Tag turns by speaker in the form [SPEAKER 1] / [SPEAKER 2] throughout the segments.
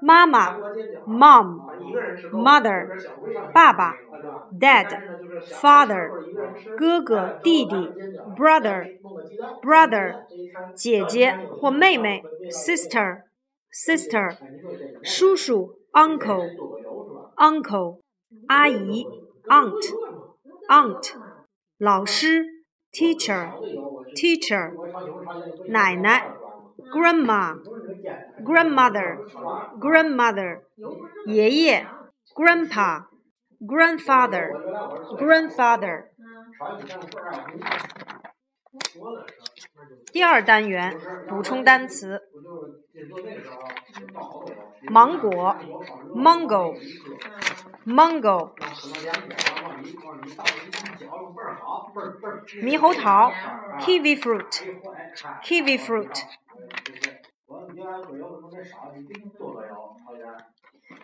[SPEAKER 1] 妈妈，mom，mother，爸爸，dad，father，哥哥、弟弟，brother，brother，姐姐或妹妹，sister，sister，叔叔，uncle，uncle，阿姨，aunt，aunt，老师，teacher，teacher，奶奶，grandma。grandmother, grandmother，爷爷，grandpa, grandfather, grandfather。第二单元补充单词：芒果，mango, mango。猕猴桃，kiwi fruit, kiwi fruit。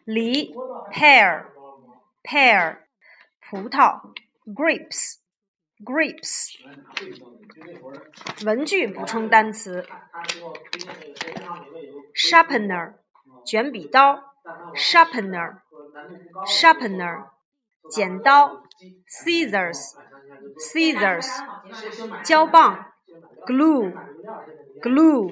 [SPEAKER 1] 梨，pear，pear，葡萄，grapes，grapes。文具补充单词：sharpener，卷笔刀；sharpener，sharpener，剪刀；scissors，scissors，胶棒 glue glue。